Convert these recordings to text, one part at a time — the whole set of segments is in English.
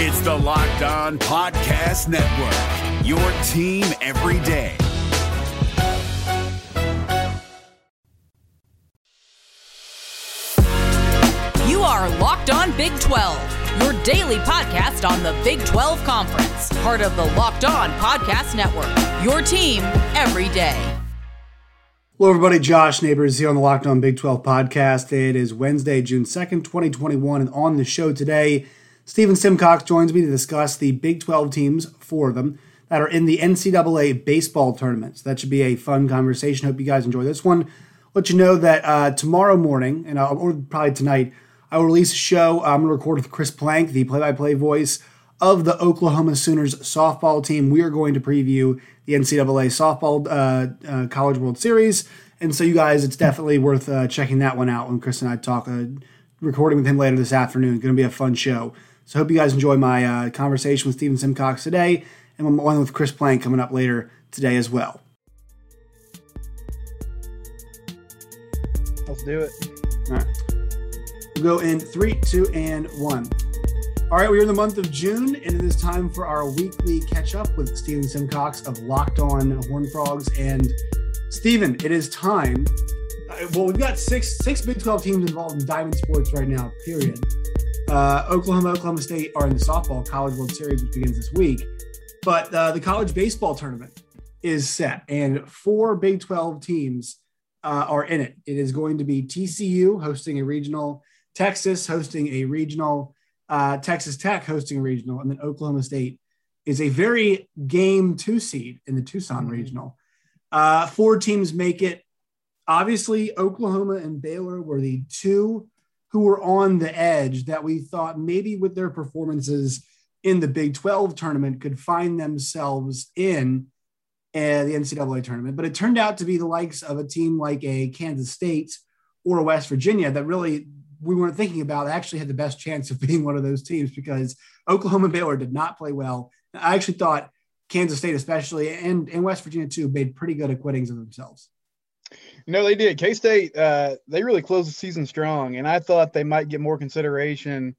It's the Locked On Podcast Network, your team every day. You are Locked On Big 12, your daily podcast on the Big 12 Conference, part of the Locked On Podcast Network, your team every day. Hello, everybody. Josh Neighbors here on the Locked On Big 12 podcast. It is Wednesday, June 2nd, 2021. And on the show today, Stephen Simcox joins me to discuss the Big 12 teams, four of them, that are in the NCAA baseball tournament. So that should be a fun conversation. Hope you guys enjoy this one. Let you know that uh, tomorrow morning, and I'll, or probably tonight, I will release a show. I'm going to record with Chris Plank, the play by play voice of the Oklahoma Sooners softball team. We are going to preview the NCAA softball uh, uh, College World Series. And so, you guys, it's definitely worth uh, checking that one out when Chris and I talk. Uh, recording with him later this afternoon. Going to be a fun show. So, I hope you guys enjoy my uh, conversation with Stephen Simcox today and one with Chris Plank coming up later today as well. Let's do it. All right. We'll go in three, two, and one. All right, we're in the month of June, and it is time for our weekly catch up with Stephen Simcox of Locked On Horn Frogs. And Stephen, it is time. uh, Well, we've got six six Big 12 teams involved in diamond sports right now, period. Uh, Oklahoma, Oklahoma State are in the softball College World Series, which begins this week. But uh, the college baseball tournament is set, and four Big 12 teams uh, are in it. It is going to be TCU hosting a regional, Texas hosting a regional, uh, Texas Tech hosting a regional, and then Oklahoma State is a very game two seed in the Tucson regional. Uh, four teams make it. Obviously, Oklahoma and Baylor were the two who were on the edge that we thought maybe with their performances in the Big 12 tournament could find themselves in uh, the NCAA tournament. But it turned out to be the likes of a team like a Kansas State or West Virginia that really we weren't thinking about actually had the best chance of being one of those teams because Oklahoma Baylor did not play well. I actually thought Kansas State, especially, and, and West Virginia too, made pretty good acquittings of themselves. No, they did. K State, uh, they really closed the season strong, and I thought they might get more consideration.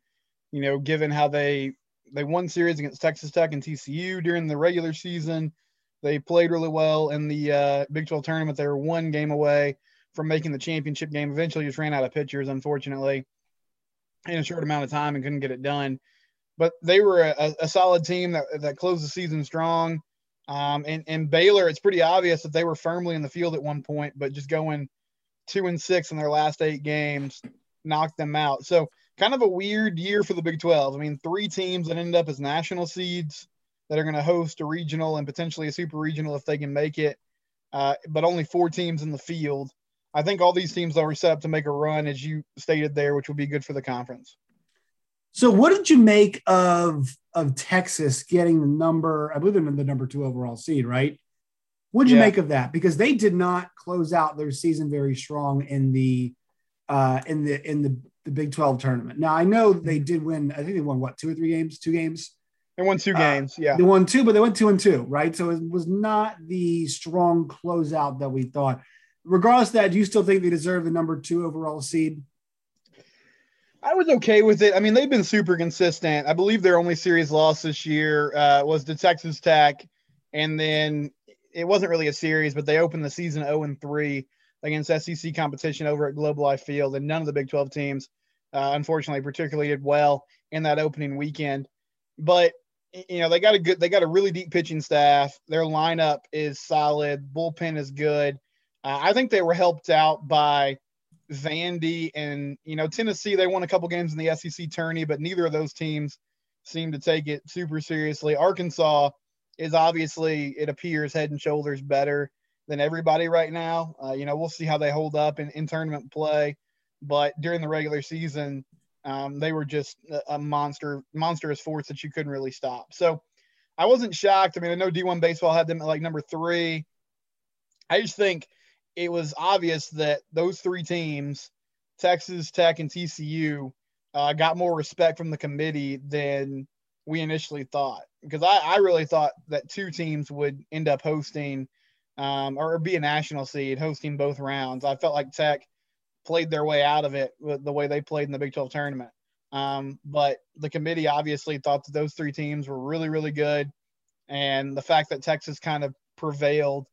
You know, given how they they won series against Texas Tech and TCU during the regular season, they played really well in the uh, Big 12 tournament. They were one game away from making the championship game. Eventually, just ran out of pitchers, unfortunately, in a short amount of time and couldn't get it done. But they were a, a solid team that that closed the season strong. Um, and, and Baylor, it's pretty obvious that they were firmly in the field at one point, but just going two and six in their last eight games knocked them out. So kind of a weird year for the Big 12. I mean, three teams that ended up as national seeds that are going to host a regional and potentially a super regional if they can make it, uh, but only four teams in the field. I think all these teams are set up to make a run, as you stated there, which would be good for the conference. So, what did you make of of Texas getting the number? I believe they're the number two overall seed, right? What did you Yeah. make of that? Because they did not close out their season very strong in the uh, in the in the, the Big Twelve tournament. Now, I know they did win. I think they won what two or three games, two games. They won two Uh, games, yeah. They won two, but they went two and two, right? So it was not the strong closeout that we thought. Regardless of that, do you still think they deserve the number two overall seed? I was okay with it. I mean, they've been super consistent. I believe their only series loss this year uh, was to Texas Tech, and then it wasn't really a series, but they opened the season 0 and 3 against SEC competition over at Globe Life Field, and none of the Big 12 teams, uh, unfortunately, particularly did well in that opening weekend. But you know, they got a good, they got a really deep pitching staff. Their lineup is solid. Bullpen is good. Uh, I think they were helped out by Vandy and you know Tennessee. They won a couple games in the SEC tourney, but neither of those teams seem to take it super seriously. Arkansas is obviously, it appears, head and shoulders better than everybody right now. Uh, you know, we'll see how they hold up in, in tournament play, but during the regular season, um, they were just a, a monster, monstrous force that you couldn't really stop. So I wasn't shocked. I mean, I know D1 baseball had them at like number three. I just think it was obvious that those three teams, Texas Tech and TCU, uh, got more respect from the committee than we initially thought. Because I, I really thought that two teams would end up hosting um, or be a national seed, hosting both rounds. I felt like Tech played their way out of it with the way they played in the Big 12 tournament. Um, but the committee obviously thought that those three teams were really, really good. And the fact that Texas kind of prevailed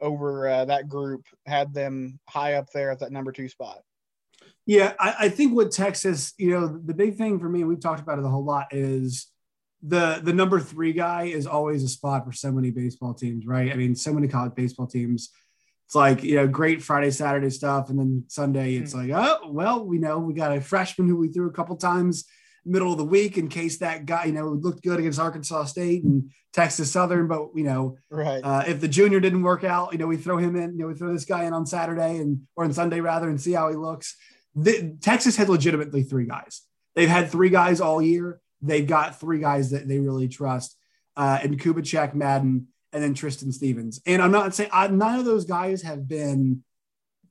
over uh, that group had them high up there at that number two spot. Yeah, I, I, think what Texas, you know, the big thing for me, we've talked about it a whole lot, is the the number three guy is always a spot for so many baseball teams, right? I mean, so many college baseball teams. It's like you know, great Friday, Saturday stuff, and then Sunday, it's mm-hmm. like, oh well, we know we got a freshman who we threw a couple times middle of the week in case that guy, you know, looked good against Arkansas State and Texas Southern. But you know, right. Uh, if the junior didn't work out, you know, we throw him in. You know, we throw this guy in on Saturday and or on Sunday rather, and see how he looks. The, Texas had legitimately three guys. They've had three guys all year. They've got three guys that they really trust, uh, and Kubichek, Madden, and then Tristan Stevens. And I'm not saying I, none of those guys have been.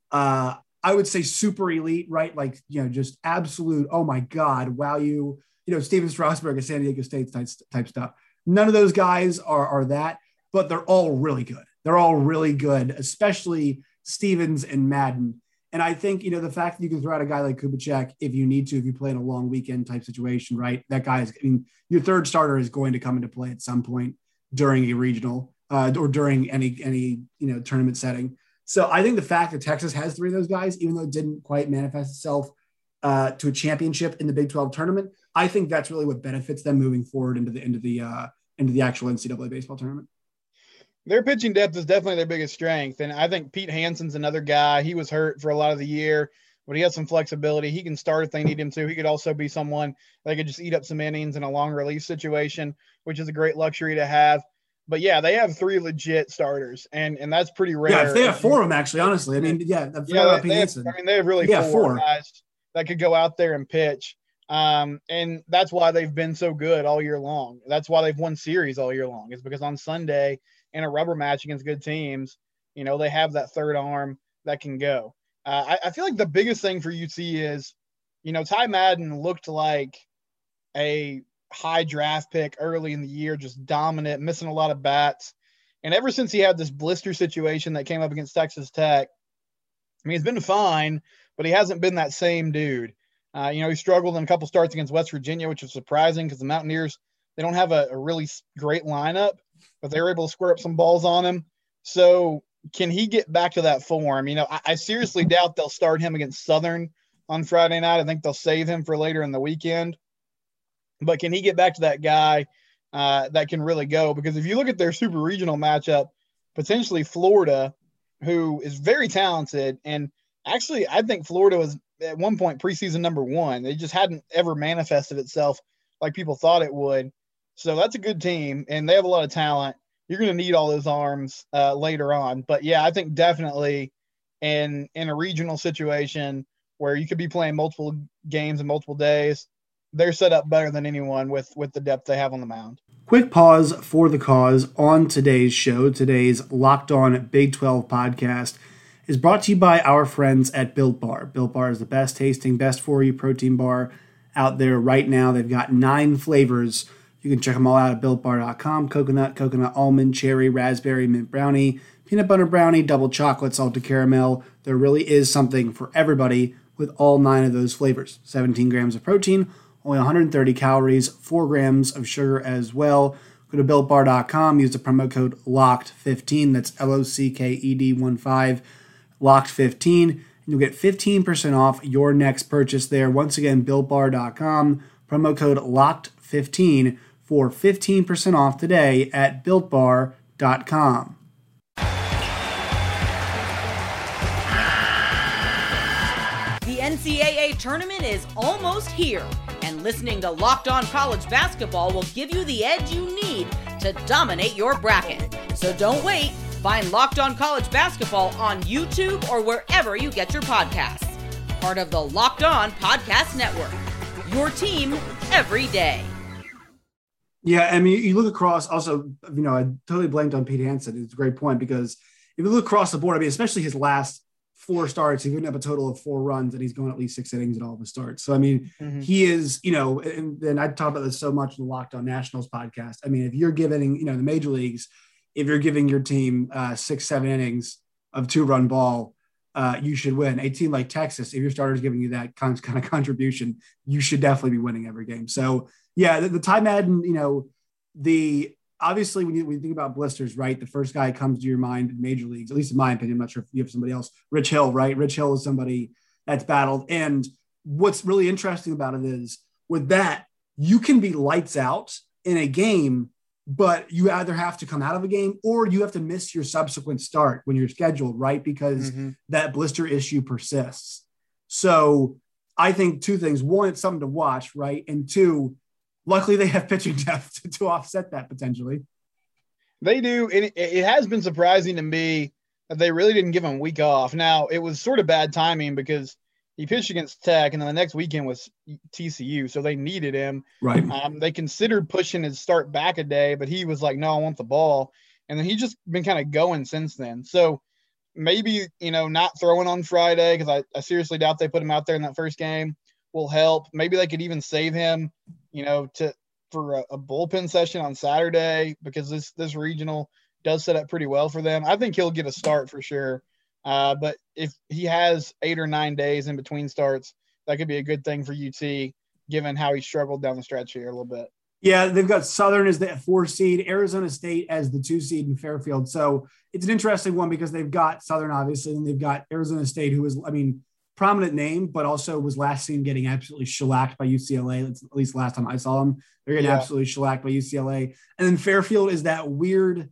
Uh, I would say super elite, right? Like, you know, just absolute, oh my God, wow, you, you know, Stephen Strasburg at San Diego State type, type stuff. None of those guys are, are that, but they're all really good. They're all really good, especially Stevens and Madden. And I think, you know, the fact that you can throw out a guy like Kubichek if you need to, if you play in a long weekend type situation, right? That guy is, I mean, your third starter is going to come into play at some point during a regional uh, or during any, any, you know, tournament setting. So I think the fact that Texas has three of those guys, even though it didn't quite manifest itself uh, to a championship in the Big 12 tournament, I think that's really what benefits them moving forward into the into the uh, into the actual NCAA baseball tournament. Their pitching depth is definitely their biggest strength, and I think Pete Hansen's another guy. He was hurt for a lot of the year, but he has some flexibility. He can start if they need him to. He could also be someone that could just eat up some innings in a long relief situation, which is a great luxury to have but yeah, they have three legit starters, and and that's pretty rare. Yeah, if they have four of them, actually, honestly, I mean, yeah, yeah, they, they have, I mean, they have really yeah, four, four, guys that could go out there and pitch, um, and that's why they've been so good all year long. That's why they've won series all year long. Is because on Sunday in a rubber match against good teams, you know, they have that third arm that can go. Uh, I, I feel like the biggest thing for UT is, you know, Ty Madden looked like a high draft pick early in the year, just dominant, missing a lot of bats. And ever since he had this blister situation that came up against Texas Tech, I mean, he's been fine, but he hasn't been that same dude. Uh, you know, he struggled in a couple starts against West Virginia, which is surprising because the Mountaineers they don't have a, a, really great lineup, but they were able to square up some balls on him. So, can he get back to that form? You know, I, I seriously doubt they'll start him against Southern on Friday night. I think they'll save him for later in the weekend. But can he get back to that guy uh, that can really go? Because if you look at their super regional matchup, potentially Florida, who is very talented, and actually I think Florida was at one point preseason number one. They just hadn't ever manifested itself like people thought it would. So that's a good team, and they have a lot of talent. You're going to need all those arms uh, later on, but yeah, I think definitely in in a regional situation where you could be playing multiple games in multiple days, they're set up better than anyone with with the depth they have on the mound. Quick pause for the cause on today's show. Today's Locked On Big 12 podcast is brought to you by our friends at Built Bar. Built Bar is the best tasting, best for you protein bar out there right now. They've got nine flavors. You can check them all out at builtbar.com coconut, coconut almond, cherry, raspberry, mint brownie, peanut butter brownie, double chocolate, salted caramel. There really is something for everybody with all nine of those flavors. 17 grams of protein only 130 calories, 4 grams of sugar as well. Go to builtbar.com, use the promo code LOCKED15, that's L O C K E D 1 5, LOCKED15, and you'll get 15% off your next purchase there. Once again, builtbar.com, promo code LOCKED15 for 15% off today at builtbar.com. The NCAA tournament is almost here listening to Locked On College Basketball will give you the edge you need to dominate your bracket. So don't wait. Find Locked On College Basketball on YouTube or wherever you get your podcasts. Part of the Locked On Podcast Network. Your team every day. Yeah, I mean, you look across. Also, you know, I totally blanked on Pete Hansen. It's a great point because if you look across the board, I mean, especially his last four starts. He's to have a total of four runs, and he's going at least six innings in all of his starts. So I mean, mm-hmm. he is, you know, and, and I talk about this so much in the Locked On Nationals podcast. I mean, if you're giving, you know, the major leagues, if you're giving your team uh, six, seven innings of two run ball, uh, you should win. A team like Texas, if your starter's giving you that kind of contribution, you should definitely be winning every game. So yeah, the, the Ty Madden, you know, the obviously when you, when you think about blisters, right, the first guy comes to your mind in major leagues, at least in my opinion. I'm not sure if you have somebody else. Rich Hill, right? Rich Hill is somebody that's battled. And what's really interesting about it is with that, you can be lights out in a game, but you either have to come out of a game or you have to miss your subsequent start when you're scheduled, right? Because mm-hmm. that blister issue persists. So I think two things. One, it's something to watch, right? And two, luckily they have pitching depth to, to offset that potentially. They do. It, it has been surprising to me that they really didn't give him a week off. Now, it was sort of bad timing because he pitched against Tech, and then the next weekend was TCU, so they needed him. Right. Um, they considered pushing his start back a day, but he was like, "No, I want the ball," and then he's just been kind of going since then. So maybe you know not throwing on Friday because I, I seriously doubt they put him out there in that first game will help. Maybe they could even save him, you know, to for a, a bullpen session on Saturday because this this regional does set up pretty well for them. I think he'll get a start for sure. Uh, but if he has eight or nine days in between starts, that could be a good thing for UT, given how he struggled down the stretch here a little bit. Yeah, they've got Southern as the four seed, Arizona State as the two seed in Fairfield. So it's an interesting one because they've got Southern, obviously, and they've got Arizona State, who is, I mean, prominent name, but also was last seen getting absolutely shellacked by UCLA. At least last time I saw them. They're getting yeah. absolutely shellacked by UCLA. And then Fairfield is that weird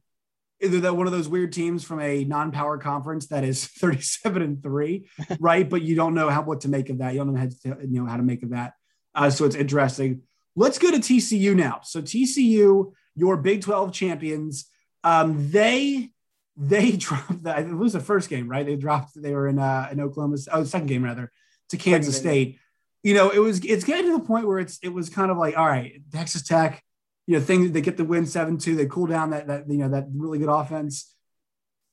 either that one of those weird teams from a non-power conference that is 37 and 3 right but you don't know how what to make of that you don't know how to, you know how to make of that uh, so it's interesting let's go to tcu now so tcu your big 12 champions um, they they dropped that it was the first game right they dropped they were in uh in oklahoma oh second game rather to kansas state you know it was it's getting to the point where it's it was kind of like all right texas tech you know, thing they get the win seven two, they cool down that that you know that really good offense,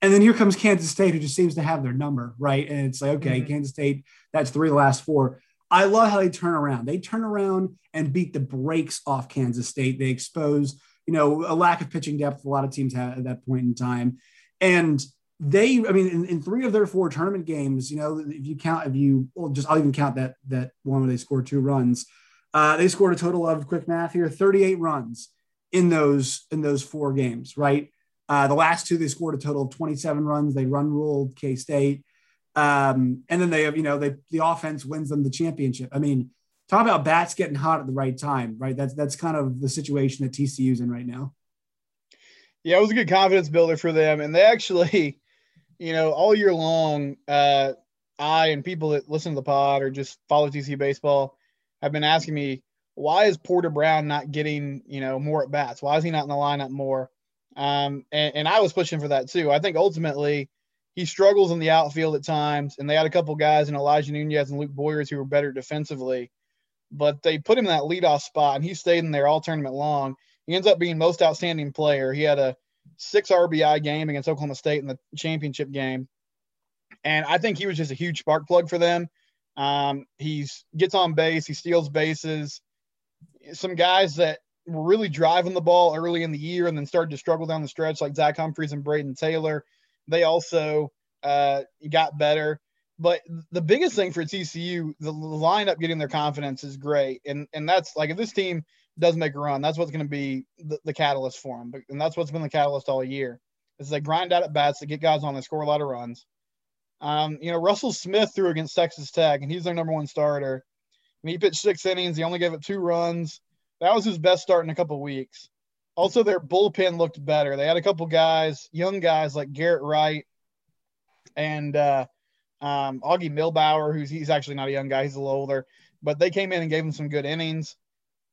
and then here comes Kansas State, who just seems to have their number right, and it's like okay, mm-hmm. Kansas State, that's three last four. I love how they turn around. They turn around and beat the brakes off Kansas State. They expose you know a lack of pitching depth a lot of teams have at that point in time, and they i mean in, in, three of their four tournament games you know if you count if you well just i'll even count that that one where they scored two runs uh, they scored a total of quick math here, 38 runs in those in those four games, right? Uh, the last two, they scored a total of 27 runs. They run ruled K State, um, and then they have you know they the offense wins them the championship. I mean, talk about bats getting hot at the right time, right? That's that's kind of the situation that TCU's in right now. Yeah, it was a good confidence builder for them, and they actually, you know, all year long, uh, I and people that listen to the pod or just follow TCU baseball have been asking me why is Porter Brown not getting you know more at bats? Why is he not in the lineup more? Um, and, and I was pushing for that too. I think ultimately he struggles in the outfield at times, and they had a couple guys in Elijah Nunez and Luke Boyers who were better defensively, but they put him in that leadoff spot, and he stayed in there all tournament long. He ends up being most outstanding player. He had a six RBI game against Oklahoma State in the championship game, and I think he was just a huge spark plug for them. Um, he's gets on base, he steals bases. Some guys that were really driving the ball early in the year and then started to struggle down the stretch, like Zach Humphreys and Brayden Taylor. They also uh, got better. But the biggest thing for TCU, the lineup getting their confidence is great, and and that's like if this team does make a run, that's what's going to be the, the, catalyst for them, and that's what's been the catalyst all year. Is they grind out at bats to get guys on, they score a lot of runs, um, you know, Russell Smith threw against Texas Tech, and he's their number one starter. And he pitched six innings. He only gave up two runs. That was his best start in a couple weeks. Also, their bullpen looked better. They had a couple guys, young guys like Garrett Wright and uh, um, Augie Mihlbauer, who's he's actually not a young guy; he's a little older. But they came in and gave him some good innings.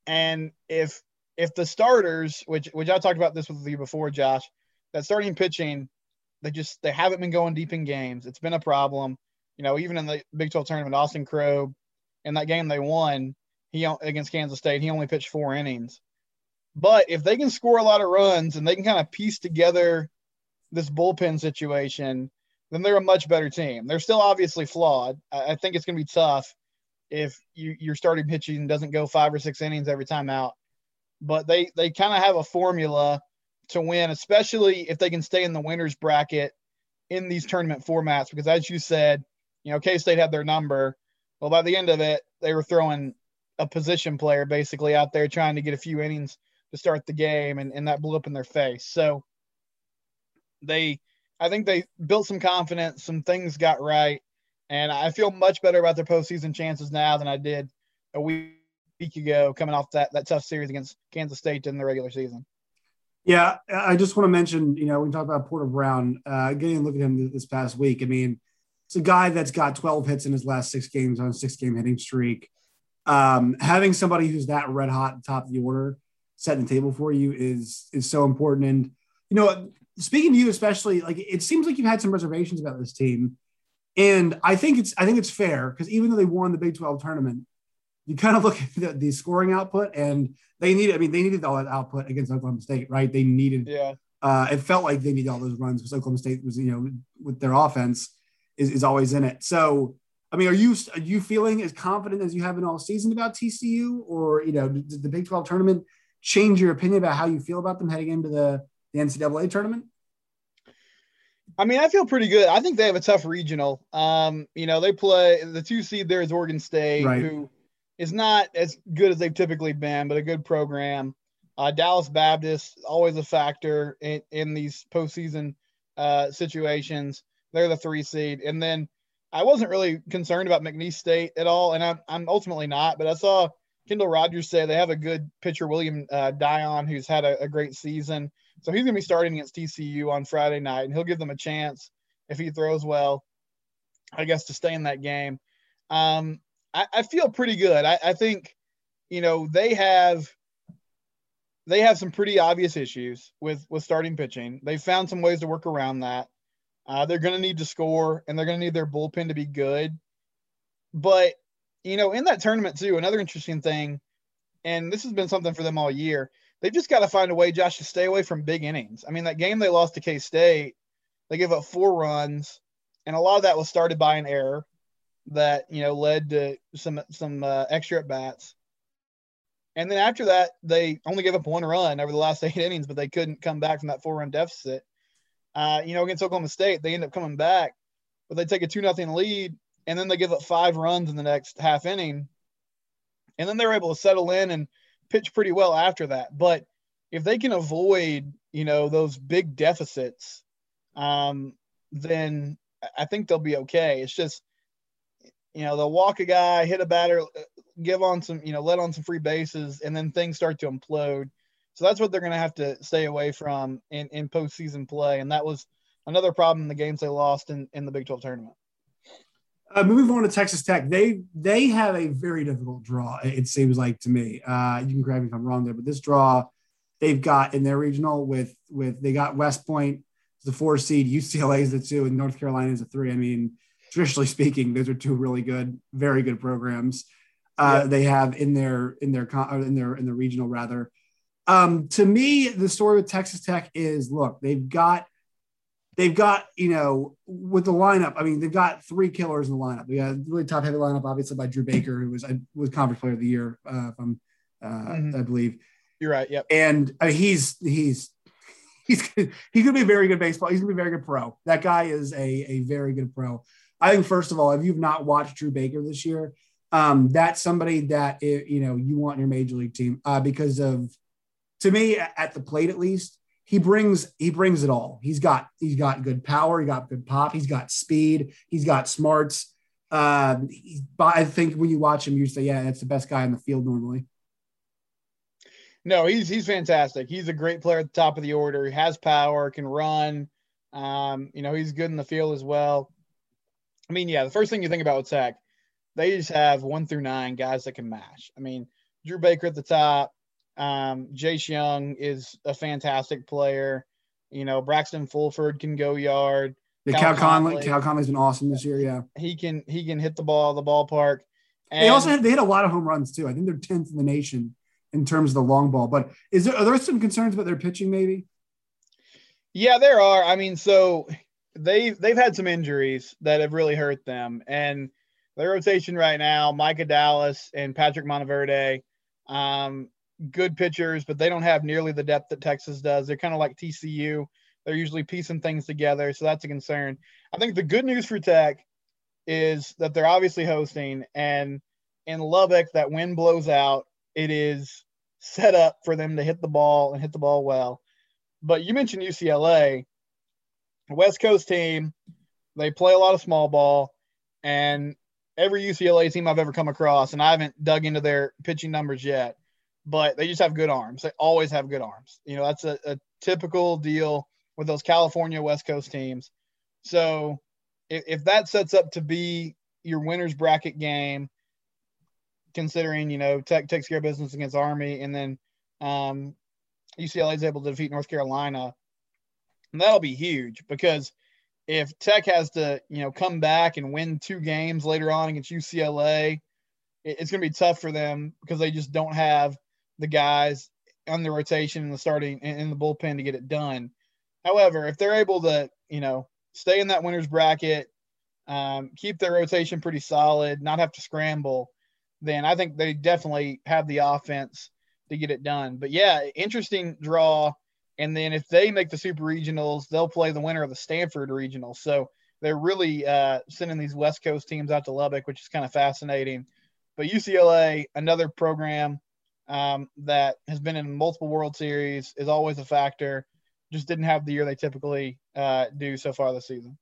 And if if the starters, which which I talked about this with you before, Josh, that starting pitching they just they haven't been going deep in games. It's been a problem. You know, even in the Big 12 tournament, Austin Krob, in that game they won, he against Kansas State, he only pitched four innings. But if they can score a lot of runs and they can kind of piece together this bullpen situation, then they're a much better team. They're still obviously flawed. I think it's going to be tough if you, your starting pitching doesn't go five or six innings every time out. But they they kind of have a formula to win, especially if they can stay in the winners bracket in these tournament formats. Because as you said, you know, K State had their number. Well, by the end of it, they were throwing a position player basically out there trying to get a few innings to start the game, and, and that blew up in their face. So they, I think they built some confidence, some things got right, and I feel much better about their postseason chances now than I did a week, week ago, coming off that that tough series against Kansas State in the regular season. Yeah, I just want to mention, you know, we talk about Porter Brown, uh, getting a look at him this past week. I mean, it's a guy that's got 12 hits in his last six games on a six game hitting streak. Um, having somebody who's that red hot top of the order setting the table for you is is so important. And you know, speaking to you especially, like it seems like you've had some reservations about this team, and I think it's I think it's fair because even though they won the Big 12 tournament, you kind of look at the, the, scoring output and they needed. I mean, they needed all that output against Oklahoma State, right? They needed. Yeah. Uh, it felt like they needed all those runs because Oklahoma State was, you know, with their offense is, is always in it. So, I mean, are you are you feeling as confident as you have in all season about TCU, or you know, did the Big Twelve tournament change your opinion about how you feel about them heading into the, the NCAA tournament? I mean, I feel pretty good. I think they have a tough regional. Um, you know, they play the two seed there is Oregon State, right. who is not as good as they've typically been, but a good program. Uh, Dallas Baptist always a factor in, in these postseason uh, situations. They're the three seed, and then I wasn't really concerned about McNeese State at all, and I'm, I'm ultimately not. But I saw Kendall Rogers say they have a good pitcher, William uh, Dion, who's had a, a great season. So he's going to be starting against TCU on Friday night, and he'll give them a chance if he throws well, I guess, to stay in that game. Um, I, I, feel pretty good. I, I think, you know, they have they have some pretty obvious issues with with starting pitching. They found some ways to work around that. Uh, they're going to need to score, and they're going to need their bullpen to be good. But you know, in that tournament too, another interesting thing, and this has been something for them all year. They've just got to find a way, Josh, to stay away from big innings. I mean, that game they lost to K State, they gave up four runs, and a lot of that was started by an error that you know led to some some uh, extra at bats. And then after that, they only gave up one run over the last eight innings, but they couldn't come back from that four run deficit. Uh, you know, against Oklahoma State, they end up coming back, but they take a two nothing lead, and then they give up five runs in the next half inning, and then they're able to settle in and pitch pretty well after that. But if they can avoid, you know, those big deficits, um, then I think they'll be okay. It's just, you know, they'll walk a guy, hit a batter, give on some, you know, let on some free bases, and then things start to implode. So that's what they're going to have to stay away from in, in postseason play. And that was another problem in the games they lost in, in the Big 12 tournament. Uh, moving on to Texas Tech, they they have a very difficult draw. It seems like to me. Uh, you can correct me if I'm wrong there, but this draw they've got in their regional with with they got West Point the four seed, UCLA is the two, and North Carolina is a three. I mean, traditionally speaking, those are two really good, very good programs. Uh, They have in their in their in their in the regional rather. Um, to me, the story with Texas Tech is look, they've got they've got, you know, with the lineup, I mean, they've got three killers in the lineup. They got a really top heavy lineup, obviously by Dru Baker, who was was conference player of the year, uh, from uh, mm-hmm. I believe. You're right. Yep. And uh, he's he's he's he's gonna be a very good baseball. He's gonna be a very good pro. That guy is a a very good pro. I think first of all, if you've not watched Dru Baker this year, um, that's somebody that you know you want in your major league team uh, because of to me at the plate at least he brings he brings it all. He's got he's got good power, he got good pop, he's got speed, he's got smarts. Um, I think when you watch him, you say, yeah, that's the best guy in the field normally. No, he's he's fantastic. He's a great player at the top of the order. He has power, can run. Um, you know, he's good in the field as well. I mean, yeah, the first thing you think about with Tech, they just have one through nine guys that can mash. I mean, Dru Baker at the top, um, Jace Jung is a fantastic player. You know, Braxton Fulford can go yard. Yeah, Cal, Cal Conley. Conley. Cal Conley's been awesome this year. Yeah, he can he can hit the ball the ballpark. And they also had, they hit a lot of home runs too. I think they're tenth in the nation in terms of the long ball. But is there are there some concerns about their pitching? Maybe. Yeah, there are. I mean, so they've they've had some injuries that have really hurt them, and their rotation right now, Micah Dallas and Patrick Monteverde. Um, good pitchers, but they don't have nearly the depth that Texas does. They're kind of like TCU. They're usually piecing things together, so that's a concern. I think the good news for Tech is that they're obviously hosting, and in Lubbock, that wind blows out. It is set up for them to hit the ball and hit the ball well. But you mentioned UCLA, West Coast team. They play a lot of small ball, and every UCLA team I've ever come across, and I haven't dug into their pitching numbers yet, but they just have good arms. They always have good arms. You know, that's a, a typical deal with those California West Coast teams. So if, if that sets up to be your winners bracket game, considering you know Tech takes care of business against Army, and then um, UCLA is able to defeat North Carolina, and that'll be huge because if Tech has to you know come back and win two games later on against UCLA, it's going to be tough for them because they just don't have the guys on the rotation and the starting in the bullpen to get it done. However, if they're able to you know stay in that winners bracket, um, keep their rotation pretty solid, not have to scramble, then I think they definitely have the offense to get it done. But yeah, interesting draw. And then if they make the super regionals, they'll play the winner of the Stanford regional. So they're really uh, sending these West Coast teams out to Lubbock, which is kind of fascinating. But UCLA, another program um, that has been in multiple World Series, is always a factor. Just didn't have the year they typically uh, do so far this season.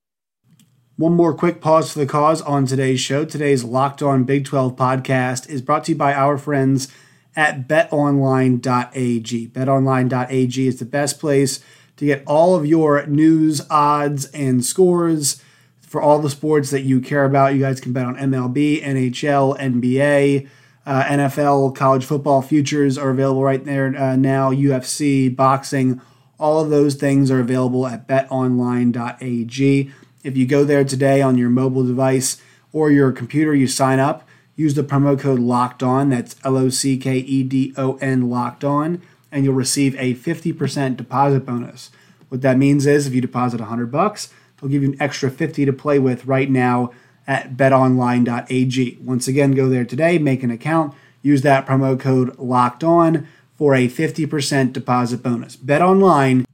One more quick pause for the cause on today's show. Today's Locked On Big 12 podcast is brought to you by our friends at betonline.ag. Betonline.ag is the best place to get all of your news, odds, and scores for all the sports that you care about. You guys can bet on MLB, NHL, NBA, uh, NFL, college football futures are available right there uh, now, UFC, boxing. All of those things are available at betonline.ag. If you go there today on your mobile device or your computer, you sign up, use the promo code locked on, that's L O C K E D O N locked on, and you'll receive a 50% deposit bonus. What that means is if you deposit 100 bucks, they'll give you an extra 50 to play with right now at betonline.ag. Once again, go there today, make an account, use that promo code locked on for a 50% deposit bonus. BetOnline,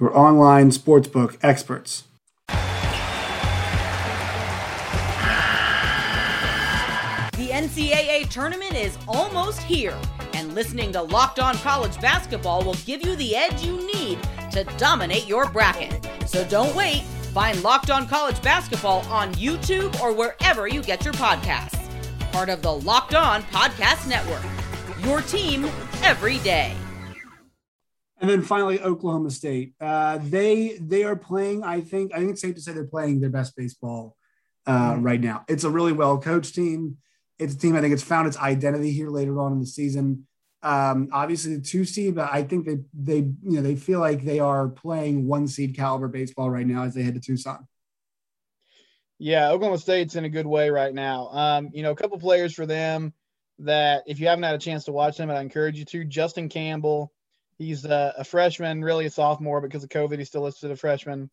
your online sportsbook experts. The NCAA tournament is almost here, and listening to Locked On College Basketball will give you the edge you need to dominate your bracket. So don't wait. Find Locked On College Basketball on YouTube or wherever you get your podcasts. Part of the Locked On Podcast Network. Your team every day. And then finally, Oklahoma State. Uh, they they are playing. I think I think it's safe to say they're playing their best baseball uh, mm-hmm. right now. It's a really well coached team it's a team I think it's found its identity here later on in the season. Um, obviously, the two seed, but I think they they you know they feel like they are playing one seed caliber baseball right now as they head to Tucson. Yeah, Oklahoma State's in a good way right now. Um, you know, a couple players for them that if you haven't had a chance to watch them, I encourage you to. Justin Campbell, he's a, a freshman, really a sophomore because of COVID. He's still listed a freshman.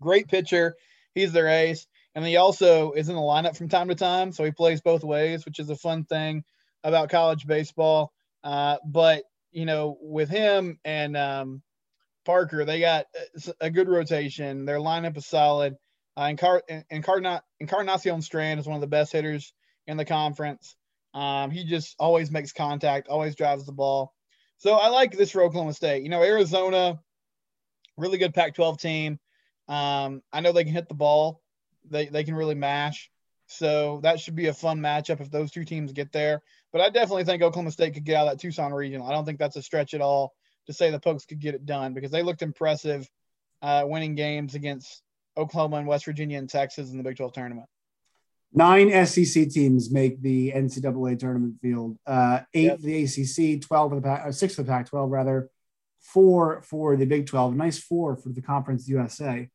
Great pitcher. He's their ace. And he also is in the lineup from time to time. So he plays both ways, which is a fun thing about college baseball. Uh, but, you know, with him and um, Parker, they got a good rotation. Their lineup is solid. Uh, Encar- Encarna- Encarnacion Strand is one of the best hitters in the conference. Um, he just always makes contact, always drives the ball. So I like this for Oklahoma State. You know, Arizona, really good Pac 12 team. Um, I know they can hit the ball they, they can really mash. So that should be a fun matchup if those two teams get there. But I definitely think Oklahoma State could get out of that Tucson regional. I don't think that's a stretch at all to say the Pokes could get it done because they looked impressive uh, winning games against Oklahoma and West Virginia and Texas in the Big 12 tournament. Nine SEC teams make the NCAA tournament field. Uh, eight yep. the ACC, 12 of the Pac, uh, six of the Pac 12, rather, four for the Big 12, nice four for the Conference USA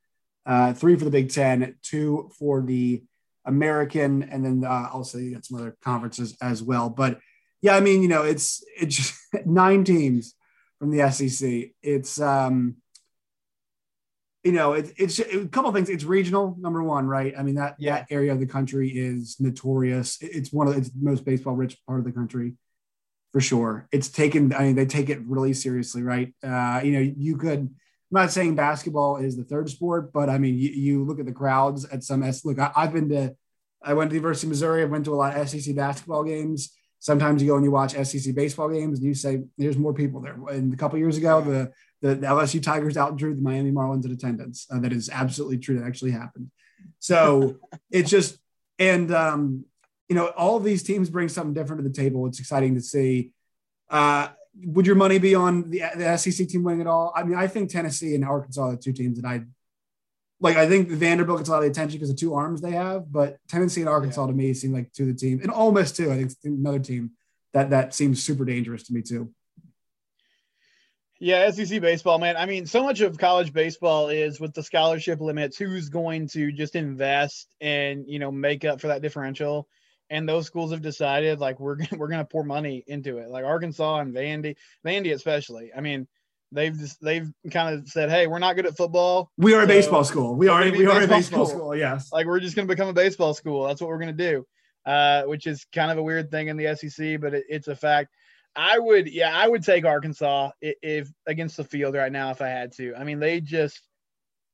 uh, three for the Big Ten, two for the American, and then uh, also you got some other conferences as well. But yeah, I mean, you know, it's it's nine teams from the SEC. It's um, you know, it, it's a couple things. It's regional, number one, right? I mean that yeah. that area of the country is notorious. It's one of the, it's the most baseball rich part of the country, for sure. It's taken. I mean, they take it really seriously, right? Uh, you know, you could I'm not saying basketball is the third sport, but I mean, you, you look at the crowds at some S. Look, I, have been to I went to the University of Missouri. I went to a lot of SEC basketball games. Sometimes you go and you watch SEC baseball games, and you say there's more people there. And a couple years ago, the the, the LSU Tigers outdrew the Miami Marlins in attendance. Uh, that is absolutely true. That actually happened. So it's just and um, you know all these teams bring something different to the table. It's exciting to see. Uh, would your money be on the, the SEC team winning at all? I mean, I think Tennessee and Arkansas are the two teams that I like. I think Vanderbilt gets a lot of attention because of two arms they have, but Tennessee and Arkansas yeah. to me seem like two of the teams, and Ole Miss too. I think another team that that seems super dangerous to me too. Yeah, SEC baseball, man. I mean, so much of college baseball is with the scholarship limits. Who's going to just invest and you know make up for that differential? And those schools have decided like we're we're going to pour money into it. Like Arkansas and Vandy, Vandy especially. I mean, they've just, they've kind of said, "Hey, we're not good at football. We are a baseball school. We are we are a baseball school. school. Yes, like we're just going to become a baseball school. That's what we're going to do." Uh, which is kind of a weird thing in the SEC, but it, it's a fact. I would, yeah, I would take Arkansas if, if against the field right now if I had to. I mean, they just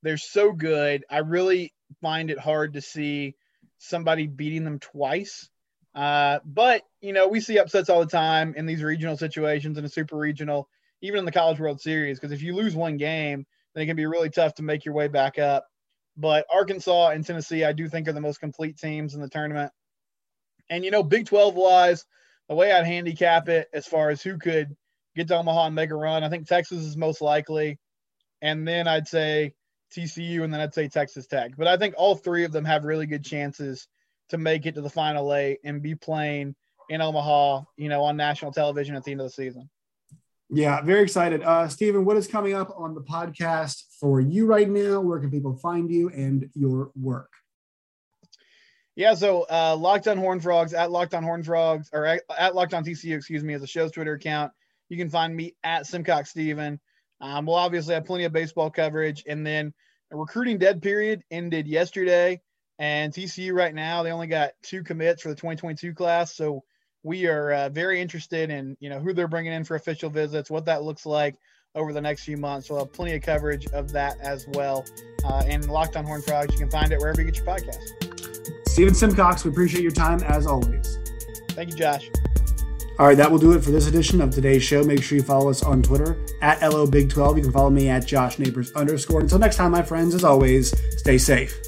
they're so good. I really find it hard to see somebody beating them twice. Uh, but you know, we see upsets all the time in these regional situations in a super regional, even in the College World Series. Because if you lose one game, then it can be really tough to make your way back up. But Arkansas and Tennessee, I do think are the most complete teams in the tournament. And you know, Big 12 wise, the way I'd handicap it as far as who could get to Omaha and make a run, I think Texas is most likely. And then I'd say TCU, and then I'd say Texas Tech. But I think all three of them have really good chances to make it to the final eight and be playing in Omaha, you know, on national television at the end of the season. Yeah, very excited. Uh, Stephen, what is coming up on the podcast for you right now? Where can people find you and your work? Yeah, so uh, Locked on Horn Frogs at Locked on Horn Frogs or at, at Locked on TCU, excuse me, as a show's Twitter account. You can find me at Simcox Steven. Um, we'll obviously have plenty of baseball coverage. And then a recruiting dead period ended yesterday. And TCU right now, they only got two commits for the 2022 class. So we are uh, very interested in, you know, who they're bringing in for official visits, what that looks like over the next few months. We'll have plenty of coverage of that as well. Uh, and Locked on Horn Frogs, you can find it wherever you get your podcast. Stephen Simcox, we appreciate your time as always. Thank you, Josh. All right, that will do it for this edition of today's show. Make sure you follow us on Twitter at LOBig12. You can follow me at Josh Neighbors underscore. Until next time, my friends, as always, stay safe.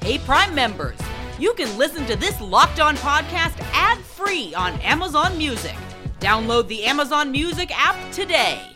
Hey, Prime members, you can listen to this locked on podcast ad free on Amazon Music. Download the Amazon Music app today.